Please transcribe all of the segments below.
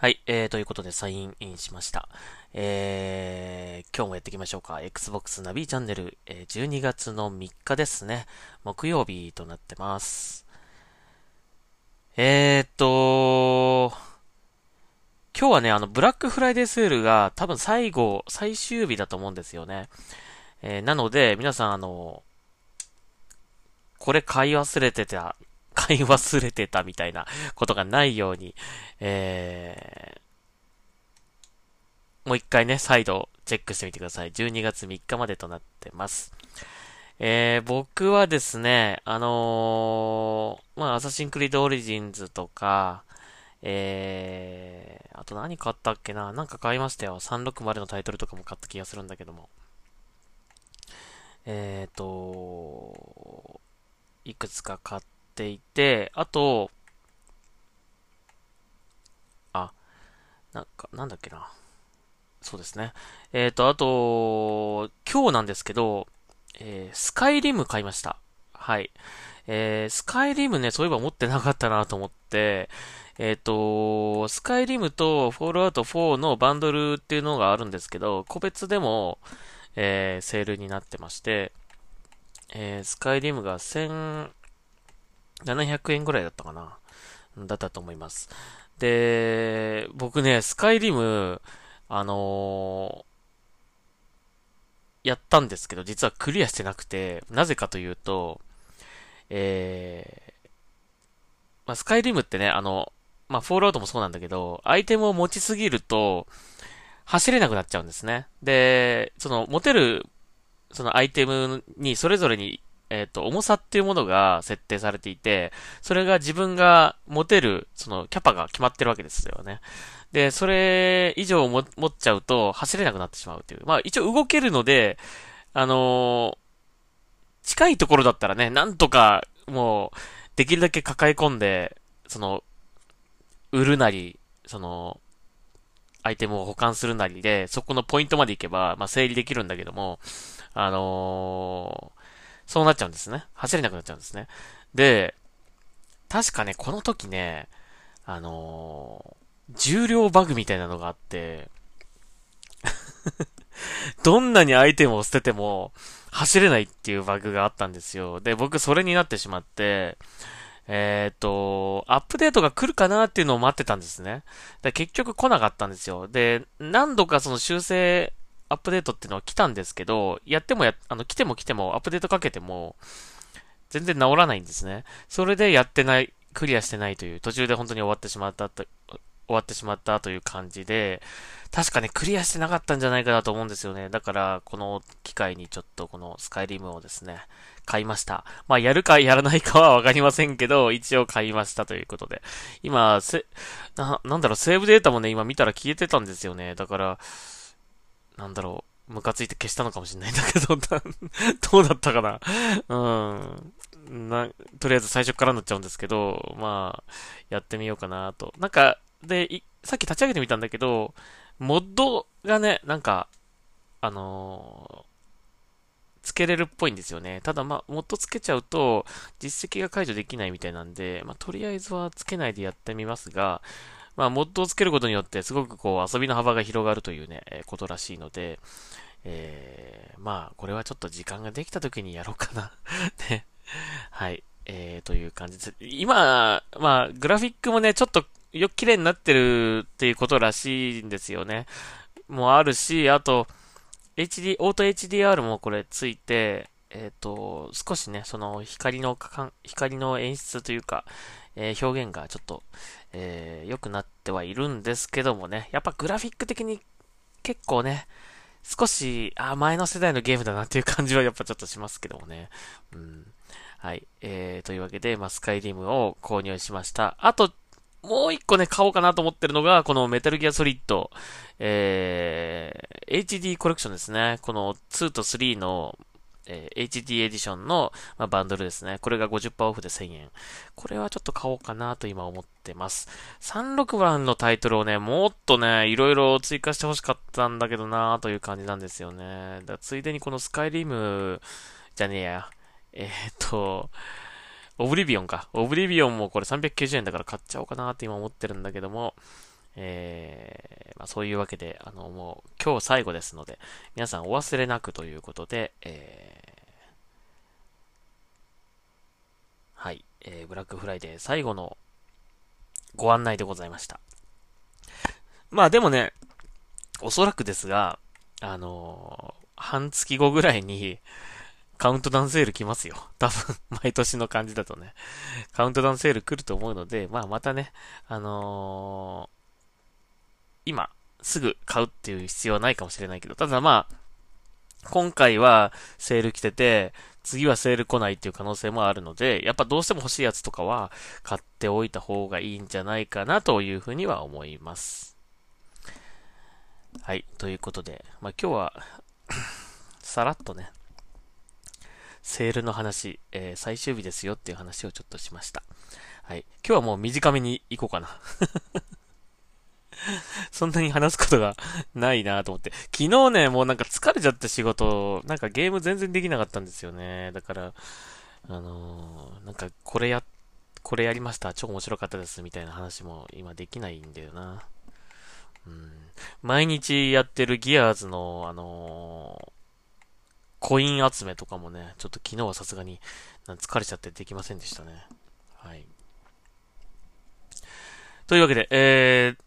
はい、えー、ということでサインインしました。えー、今日もやっていきましょうか。Xbox ナビチャンネル、えー、12月の3日ですね。木曜日となってます。えーと、今日はね、あの、ブラックフライデーセールが多分最後、最終日だと思うんですよね。えー、なので、皆さんあの、これ買い忘れてた買い忘れてたみたいなことがないように、えー、もう一回ね、再度チェックしてみてください。12月3日までとなってます。えー、僕はですね、あのー、まあ、アサシンクリードオリジンズとか、えー、あと何買ったっけな？なんか買いましたよ。360のタイトルとかも買った気がするんだけども。えーと、いくつか買っていて、あと、あ、なんか、なんだっけな。そうですね。えっ、ー、と、あと、今日なんですけど、えー、スカイリム買いました。はい。えー、スカイリムね、そういえば持ってなかったなと思って、えっ、ー、と、スカイリムとフォールアウト4のバンドルっていうのがあるんですけど、個別でも、えー、セールになってまして、えー、スカイリムが1000、700円ぐらいだったかな。だったと思います。で、僕ね、スカイリム、あのー、やったんですけど、実はクリアしてなくて、なぜかというと、えー、まあ、スカイリムってね、あの、まあ、フォールアウトもそうなんだけど、アイテムを持ちすぎると、走れなくなっちゃうんですね。で、その、持てる、そのアイテムにそれぞれにえっ、と、重さっていうものが設定されていて、それが自分が持てる、その、キャパが決まってるわけですよね。で、それ以上も持っちゃうと走れなくなってしまうっていう。まあ、一応動けるので、あのー、近いところだったらね、なんとか、もう、できるだけ抱え込んで、その、売るなり、その、アイテムを保管するなりで、そこのポイントまで行けば、まあ、整理できるんだけども、あのーそうなっちゃうんですね。走れなくなっちゃうんですね。で、確かね、この時ね、あのー、重量バグみたいなのがあって どんなにアイテムを捨てても走れないっていうバグがあったんですよ。で、僕それになってしまって、えっ、ー、と、アップデートが来るかなっていうのを待ってたんですね。で結局来なかったんですよ。で、何度かその修正アップデートっていうのは来たんですけど、やってもや、あの、来ても来ても、アップデートかけても、全然治らないんですね。それでやってない、クリアしてないという、途中で本当に終わってしまったと、終わってしまったという感じで、確かね、クリアしてなかったんじゃないかなと思うんですよね。だから、この機会にちょっとこのスカイリムをですね、買いました。まあ、やるかやらないかはわかりませんけど、一応買いましたということで。今、せ、な、なんだろう、セーブデータもね、今見たら消えてたんですよね。だから、なんだろう、ムカついて消したのかもしれないんだけど、どうだったかなうん。な、とりあえず最初からになっちゃうんですけど、まあ、やってみようかなと。なんか、で、さっき立ち上げてみたんだけど、モッドがね、なんか、あのー、つけれるっぽいんですよね。ただまあ、モッドつけちゃうと、実績が解除できないみたいなんで、まあ、とりあえずはつけないでやってみますが、まあ、モッドをつけることによって、すごくこう、遊びの幅が広がるというね、えー、ことらしいので、えー、まあ、これはちょっと時間ができた時にやろうかな ね。はい。えー、という感じです。今、まあ、グラフィックもね、ちょっとよく綺麗になってるっていうことらしいんですよね。もあるし、あと、HD、オート HDR もこれついて、えっ、ー、と、少しね、その光の、光の演出というか、えー、表現がちょっと、えー、良くなってはいるんですけどもね、やっぱグラフィック的に結構ね、少し、あ、前の世代のゲームだなっていう感じは やっぱちょっとしますけどもね。うん。はい。えー、というわけで、まあ、スカイリムを購入しました。あと、もう一個ね、買おうかなと思ってるのが、このメタルギアソリッド、えー、HD コレクションですね。この2と3の、えー、HD エディションの、まあ、バンドルですね。これが50%オフで1000円。これはちょっと買おうかなと今思ってます。36番のタイトルをね、もっとね、いろいろ追加してほしかったんだけどなという感じなんですよね。だついでにこのスカイリム、じゃねえや。えー、っと、オブリビオンか。オブリビオンもこれ390円だから買っちゃおうかなって今思ってるんだけども、えー、まあ、そういうわけで、あの、もう今日最後ですので、皆さんお忘れなくということで、えー、はい、えー、ブラックフライデー最後のご案内でございました。まあでもね、おそらくですが、あのー、半月後ぐらいに、カウントダウンセール来ますよ。多分、毎年の感じだとね。カウントダウンセール来ると思うので、まあまたね、あのー、今、すぐ買うっていう必要はないかもしれないけど、ただまあ、今回はセール来てて、次はセール来ないっていう可能性もあるので、やっぱどうしても欲しいやつとかは買っておいた方がいいんじゃないかなというふうには思います。はい。ということで、まあ今日は さらっとね、セールの話、えー、最終日ですよっていう話をちょっとしました。はい。今日はもう短めに行こうかな。そんなに話すことがないなと思って。昨日ね、もうなんか疲れちゃった仕事、なんかゲーム全然できなかったんですよね。だから、あのー、なんかこれや、これやりました。超面白かったです。みたいな話も今できないんだよな。うん。毎日やってるギアーズの、あのー、コイン集めとかもね、ちょっと昨日はさすがに疲れちゃってできませんでしたね。はい。というわけで、えー、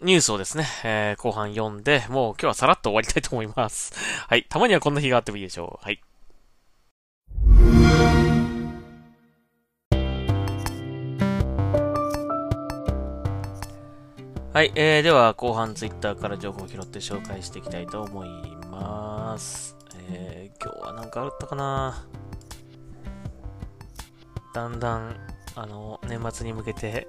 ニュースをですね、えー、後半読んで、もう今日はさらっと終わりたいと思います。はい。たまにはこんな日があってもいいでしょう。はい。はい。えー、では、後半ツイッターから情報を拾って紹介していきたいと思います。えー、今日は何かあったかなだんだん、あの、年末に向けて、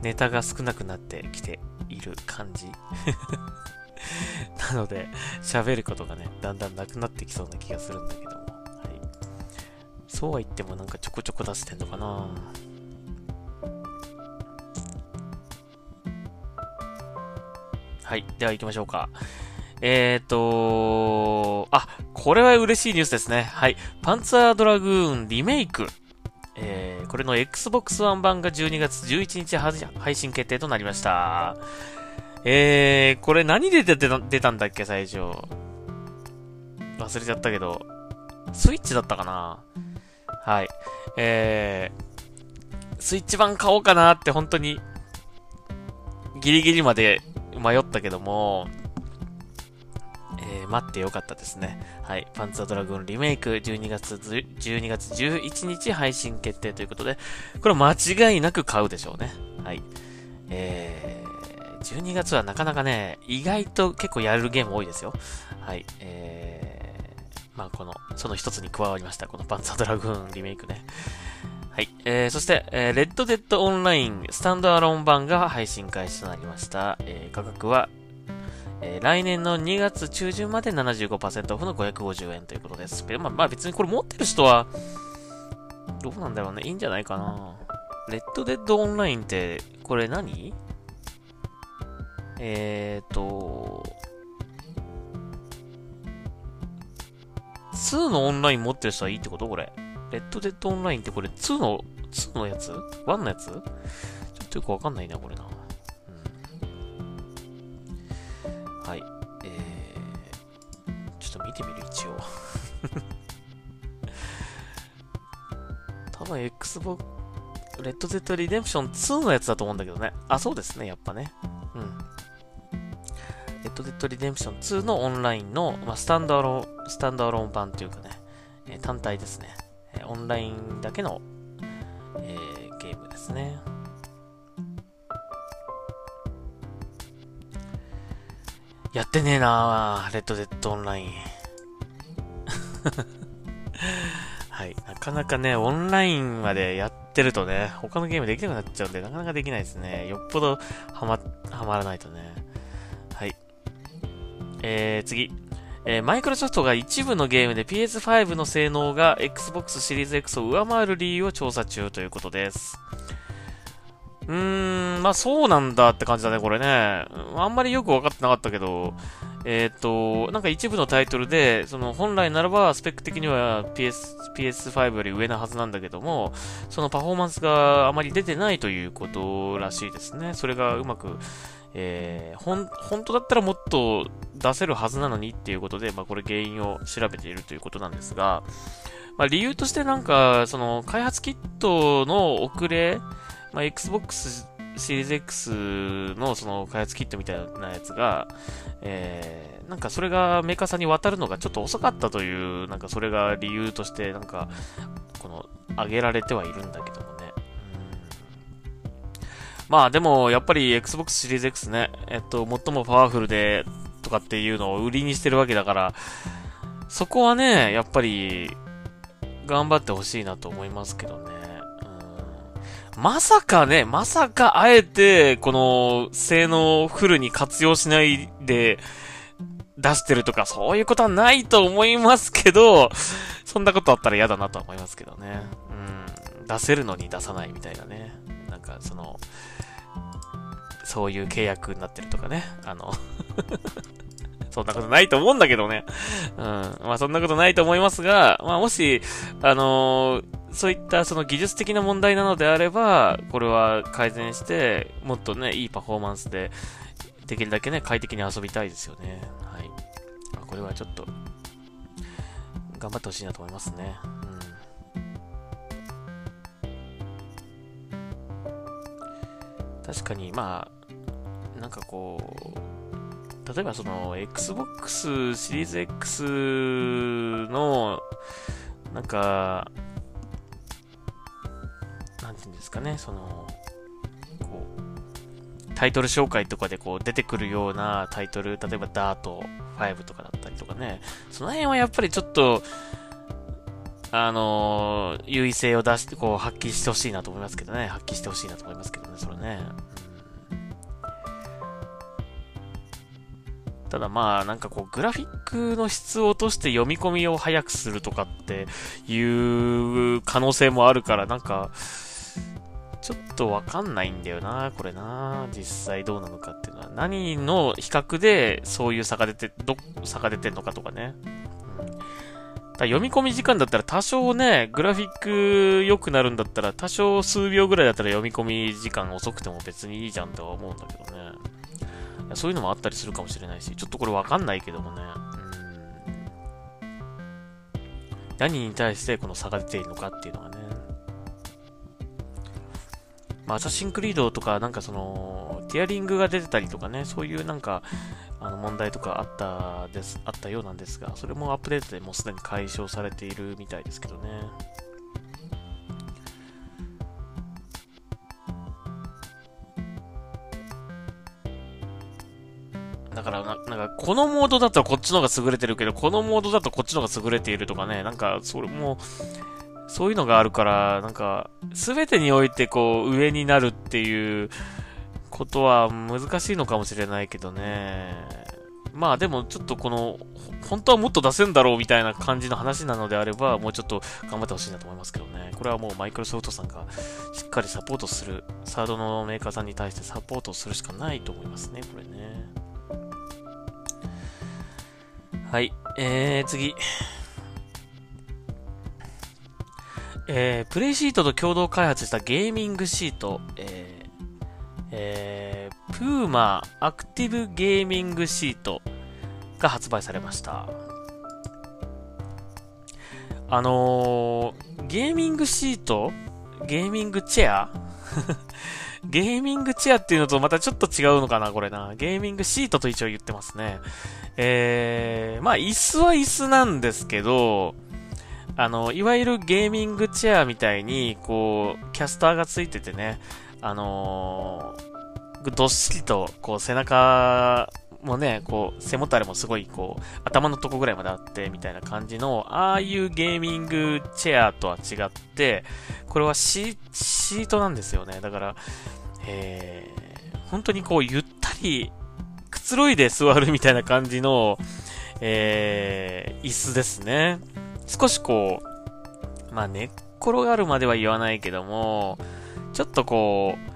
ネタが少なくなってきている感じ。なので、喋ることがね、だんだんなくなってきそうな気がするんだけども。はい。そうは言ってもなんかちょこちょこ出してんのかなはい。では行きましょうか。えっ、ー、とあ、これは嬉しいニュースですね。はい。パンツァードラグーンリメイク。これの Xbox One 版が12月11日配信決定となりました。えー、これ何で出た出たんだっけ、最初。忘れちゃったけど。スイッチだったかなはい。えー、スイッチ版買おうかなって本当に、ギリギリまで迷ったけども、えー、待ってよかったですね。はい。パンツァドラグーンリメイク12月、12月11日配信決定ということで、これ間違いなく買うでしょうね。はい。えー、12月はなかなかね、意外と結構やるゲーム多いですよ。はい。えー、まあこの、その一つに加わりました。このパンツァドラグーンリメイクね。はい。えー、そして、えー、レッドデッドオンラインスタンドアローン版が配信開始となりました。えー、価格はえー、来年の2月中旬まで75%オフの550円ということです。まあ、まあ別にこれ持ってる人は、どうなんだろうね。いいんじゃないかな。レッドデッドオンラインって、これ何？えーと、2のオンライン持ってる人はいいってこと？これ。レッドデッドオンラインってこれ2の、2のやつ ?1 のやつ？ちょっとよくわかんないな、これな。Xbox、レッドゼットリデンプション2のやつだと思うんだけどね。あ、そうですね、やっぱね。うん。レッドデッドリデンプション2のオンラインの、まあ、スタンドアローン、スタンドアローン版というかね、えー、単体ですね。えー、オンラインだけの、えー、ゲームですね。やってねえなレッドデッドオンライン。はい。なかなかね、オンラインまでやってるとね、他のゲームできなくなっちゃうんで、なかなかできないですね。よっぽどはま、はまらないとね。はい。えー、次。えー、マイクロソフトが一部のゲームで PS5 の性能が Xbox シリーズ X を上回る理由を調査中ということです。うーん、まあそうなんだって感じだね、これね。あんまりよくわかってなかったけど、えっ、ー、と、なんか一部のタイトルで、その本来ならばスペック的には PS、PS5 より上なはずなんだけども、そのパフォーマンスがあまり出てないということらしいですね。それがうまく、えー、ほん、本当だったらもっと出せるはずなのにっていうことで、まあこれ原因を調べているということなんですが、まあ理由としてなんか、その開発キットの遅れ、まあ Xbox シリーズ X のその開発キットみたいなやつが、えー、なんかそれがメーカーさんに渡るのがちょっと遅かったという、なんかそれが理由として、なんか、この、挙げられてはいるんだけどもね。まあでも、やっぱり Xbox シリーズ X ね、えっと、最もパワフルで、とかっていうのを売りにしてるわけだから、そこはね、やっぱり、頑張ってほしいなと思いますけどね。まさかね、まさかあえて、この、性能フルに活用しないで、出してるとか、そういうことはないと思いますけど、そんなことあったら嫌だなと思いますけどね。うん。出せるのに出さないみたいなね。なんか、その、そういう契約になってるとかね。あのそんなことないと思うんだけどね。うん。まあそんなことないと思いますが、まあもし、あのー、そういったその技術的な問題なのであれば、これは改善して、もっとね、いいパフォーマンスで、できるだけね、快適に遊びたいですよね。はい。まあ、これはちょっと、頑張ってほしいなと思いますね。うん。確かに、まあ、なんかこう、例えばその、Xbox シリーズ X の、なんか、なんていうんですかね、その、こう、タイトル紹介とかでこう出てくるようなタイトル、例えばダート5とかだったりとかね、その辺はやっぱりちょっと、あの、優位性を出して、こう、発揮してほしいなと思いますけどね。発揮してほしいなと思いますけどね、それね。ただまあ、なんかこう、グラフィックの質を落として読み込みを早くするとかっていう可能性もあるから、なんか、ちょっとわかんないんだよな、これな。実際どうなのかっていうのは。何の比較でそういう差が出て、ど、差が出てんのかとかね。だ読み込み時間だったら多少ね、グラフィック良くなるんだったら多少数秒ぐらいだったら読み込み時間遅くても別にいいじゃんとは思うんだけどね。そういうのもあったりするかもしれないし、ちょっとこれわかんないけどもね。うん。何に対してこの差が出ているのかっていうのがね。まあ、アサシンクリードとか、なんかその、ティアリングが出てたりとかね、そういうなんか、あの問題とかあったです、あったようなんですが、それもアップデートでもうすでに解消されているみたいですけどね。このモードだとこっちの方が優れてるけど、このモードだとこっちの方が優れているとかね、なんか、それも、そういうのがあるから、なんか、すべてにおいてこう、上になるっていうことは難しいのかもしれないけどね。まあでもちょっとこの、本当はもっと出せんだろうみたいな感じの話なのであれば、もうちょっと頑張ってほしいなと思いますけどね。これはもうマイクロソフトさんがしっかりサポートする、サードのメーカーさんに対してサポートするしかないと思いますね、これね。はい、えー、次。えー、プレイシートと共同開発したゲーミングシート、えー、えー、プーマアクティブゲーミングシートが発売されました。あのー、ゲーミングシートゲーミングチェア？ゲーミングチェアっていうのとまたちょっと違うのかな、これな。ゲーミングシートと一応言ってますね。えー、まあ、椅子は椅子なんですけど、あの、いわゆるゲーミングチェアみたいに、こう、キャスターがついててね、あのー、どっしりと、こう、背中もね、こう、背もたれもすごい、こう、頭のとこぐらいまであって、みたいな感じの、ああいうゲーミングチェアとは違って、これはシシートなんですよね。だから、えー、本当にこう、ゆったり、くつろいで座るみたいな感じの、えー、椅子ですね。少しこう、まあ寝っ転がるまでは言わないけども、ちょっとこう、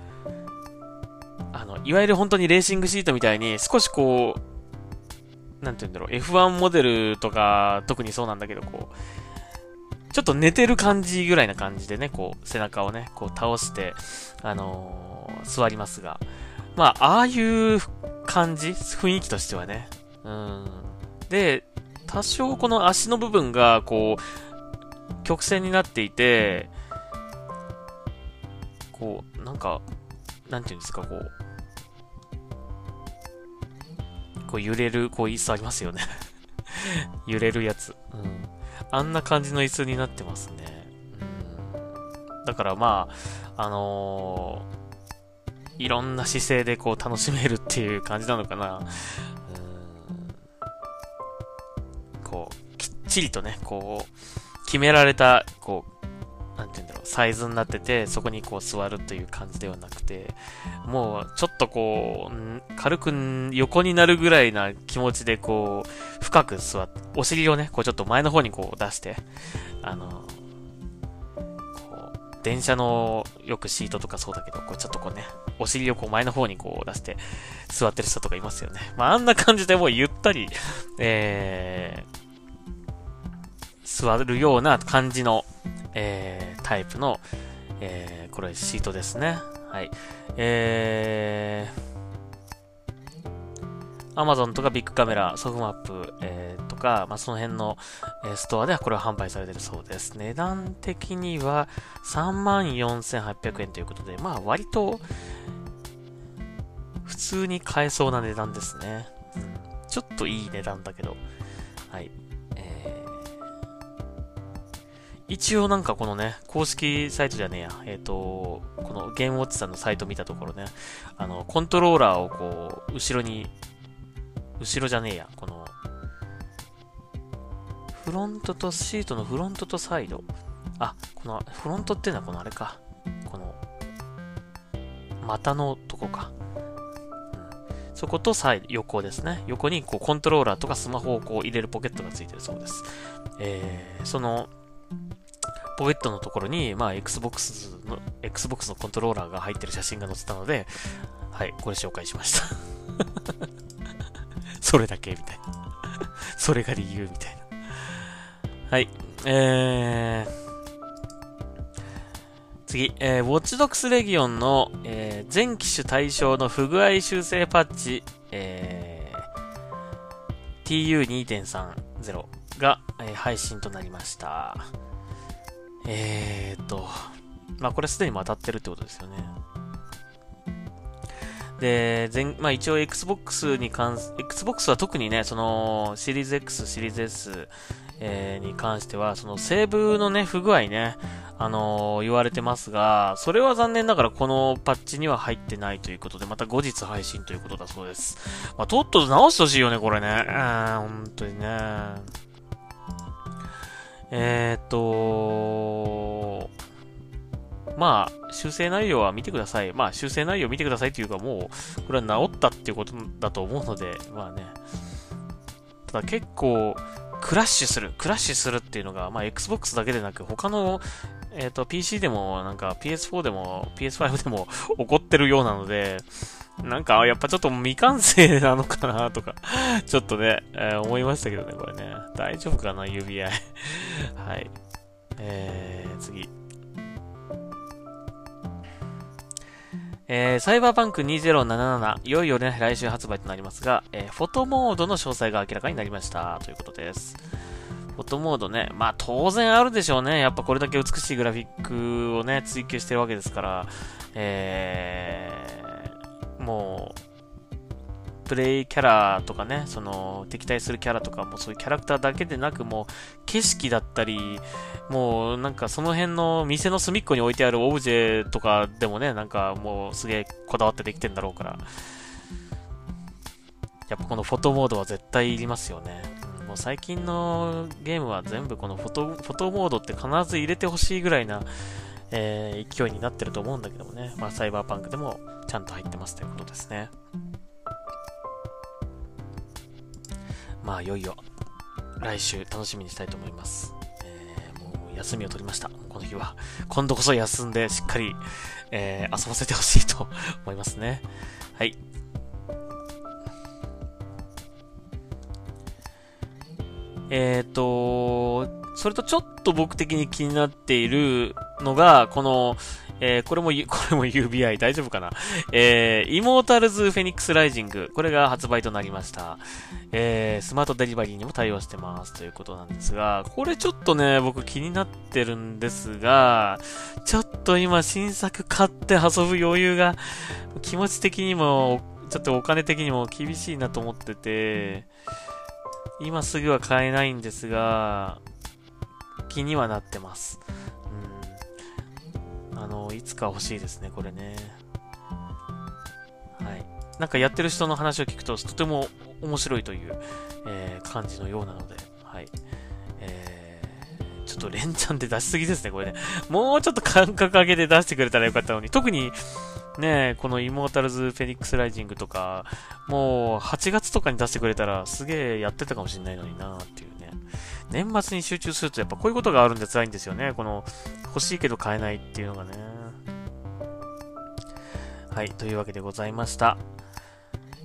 あの、いわゆる本当にレーシングシートみたいに少しこう、なんて言うんだろう、F1 モデルとか特にそうなんだけど、こう、ちょっと寝てる感じぐらいな感じでね、こう、背中をね、こう倒して、あのー、座りますが、まあ、ああいう感じ雰囲気としてはね。うん。で、多少この足の部分が、こう、曲線になっていて、こう、なんか、なんていうんですか、こう、こう揺れる、こう椅子ありますよね 揺れるやつ。うん。あんな感じの椅子になってますね。うん。だからまあ、あのー、いろんな姿勢でこう楽しめるっていう感じなのかな。こう、きっちりとね、こう、決められた、こう、サイズになってて、そこにこう座るという感じではなくて、もうちょっとこう、軽く横になるぐらいな気持ちでこう、深く座って、お尻をね、こうちょっと前の方にこう出して、あの、こう、電車のよくシートとかそうだけど、こうちょっとこうね、お尻をこう前の方にこう出して座ってる人とかいますよね。まああんな感じでもうゆったり、えー、座るような感じの、えー、タイプの、えー、これシートですね。はい。えー、Amazon とかビッグカメラ、ソフマップ、えー、とか、まあ、その辺の、えー、ストアではこれは販売されてるそうです。値段的には34,800円ということで、まあ割と普通に買えそうな値段ですね。ちょっといい値段だけど。はい。一応なんかこのね、公式サイトじゃねえや、えっ、ー、と、このゲームウォッチさんのサイト見たところね、あの、コントローラーをこう、後ろに、後ろじゃねえや、この、フロントとシートのフロントとサイド。あ、この、フロントっていうのはこのあれか。この、股のとこか。そことサイド、横ですね。横にこうコントローラーとかスマホをこう入れるポケットがついてるそうです。えー、その、ポケットのところに、まあ、Xbox の、Xbox のコントローラーが入ってる写真が載ってたので、はい、これ紹介しました それだけみたいなそれが理由みたいな。はい、えー、次、えー、ウォッチドックスレギオンの、えー、全機種対象の不具合修正パッチ、えー、TU2.30 が、えー、配信となりました。えー、っと、まあこれすでに当たってるってことですよね。で、全、まあ一応 Xbox に関す、Xbox は特にね、その、シリーズ X、シリーズ S、えー、に関しては、そのセーブのね、不具合ね、あのー、言われてますが、それは残念ながらこのパッチには入ってないということで、また後日配信ということだそうです。まあ、とっとと直してほしいよね、これね。うん、本当にね。えー、っと、まあ、修正内容は見てください。まあ、修正内容見てくださいっていうか、もう、これは治ったっていうことだと思うので、まあね。ただ結構、クラッシュする、クラッシュするっていうのが、まあ、Xbox だけでなく、他の、えっ、と、PC でも、なんか PS4 でも、PS5 でも 起こってるようなので、なんか、やっぱちょっと未完成なのかなとか ちょっとね、えー、思いましたけどね、これね。大丈夫かな、指輪 はい。えー、次。えー、サイバーパンク2077、いよいよね、来週発売となりますが、えー、フォトモードの詳細が明らかになりました。ということです。フォトモードね、まあ当然あるでしょうね。やっぱこれだけ美しいグラフィックをね、追求してるわけですから、えー、もう、プレイキャラとかね、その敵対するキャラとかもそういうキャラクターだけでなくもう景色だったり、もうなんかその辺の店の隅っこに置いてあるオブジェとかでもね、なんかもうすげえこだわってできてんだろうから、やっぱこのフォトモードは絶対いりますよね。もう最近のゲームは全部このフォト、フォトモードって必ず入れてほしいぐらいな、えー、勢いになってると思うんだけどもね。まあサイバーパンクでもちゃんと入ってますということですね。まあ、いよいよ、来週楽しみにしたいと思います。えー、もう休みを取りました。この日は。今度こそ休んで、しっかり、えー、遊ばせてほしいと思いますね。はい。えっ、ー、と、それとちょっと僕的に気になっているのが、この、えー、これも、これも UBI 大丈夫かな？えー、イモータルズフェニックスライジング。これが発売となりました。えー、スマートデリバリーにも対応してますということなんですが、これちょっとね、僕気になってるんですが、ちょっと今新作買って遊ぶ余裕が気持ち的にも、ちょっとお金的にも厳しいなと思ってて、今すぐは買えないんですが、気にはなってます。あの、いつか欲しいですね、これね。はい。なんかやってる人の話を聞くと、とても面白いという、えー、感じのようなので、はい。えー、ちょっと連チャンで出しすぎですね、これね。もうちょっと感覚上げて出してくれたらよかったのに、特に、ねこのイモータルズ・フェニックス・ライジングとか、もう8月とかに出してくれたらすげえやってたかもしんないのになっていうね。年末に集中するとやっぱこういうことがあるんで辛いんですよね。この欲しいけど買えないっていうのがね。はい、というわけでございました。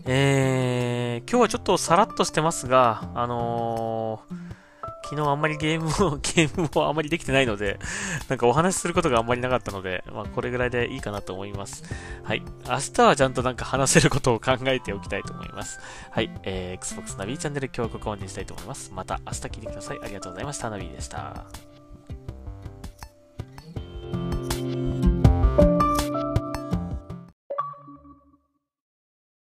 えー、今日はちょっとさらっとしてますが、あのー昨日あんまりゲームを、ゲームをあんまりできてないので、なんかお話しすることがあんまりなかったので、まあこれぐらいでいいかなと思います。はい。明日はちゃんとなんか話せることを考えておきたいと思います。はい。えー、Xbox ナビチャンネル今日はここまでにしたいと思います。また明日聞いてください。ありがとうございました。ナビでした。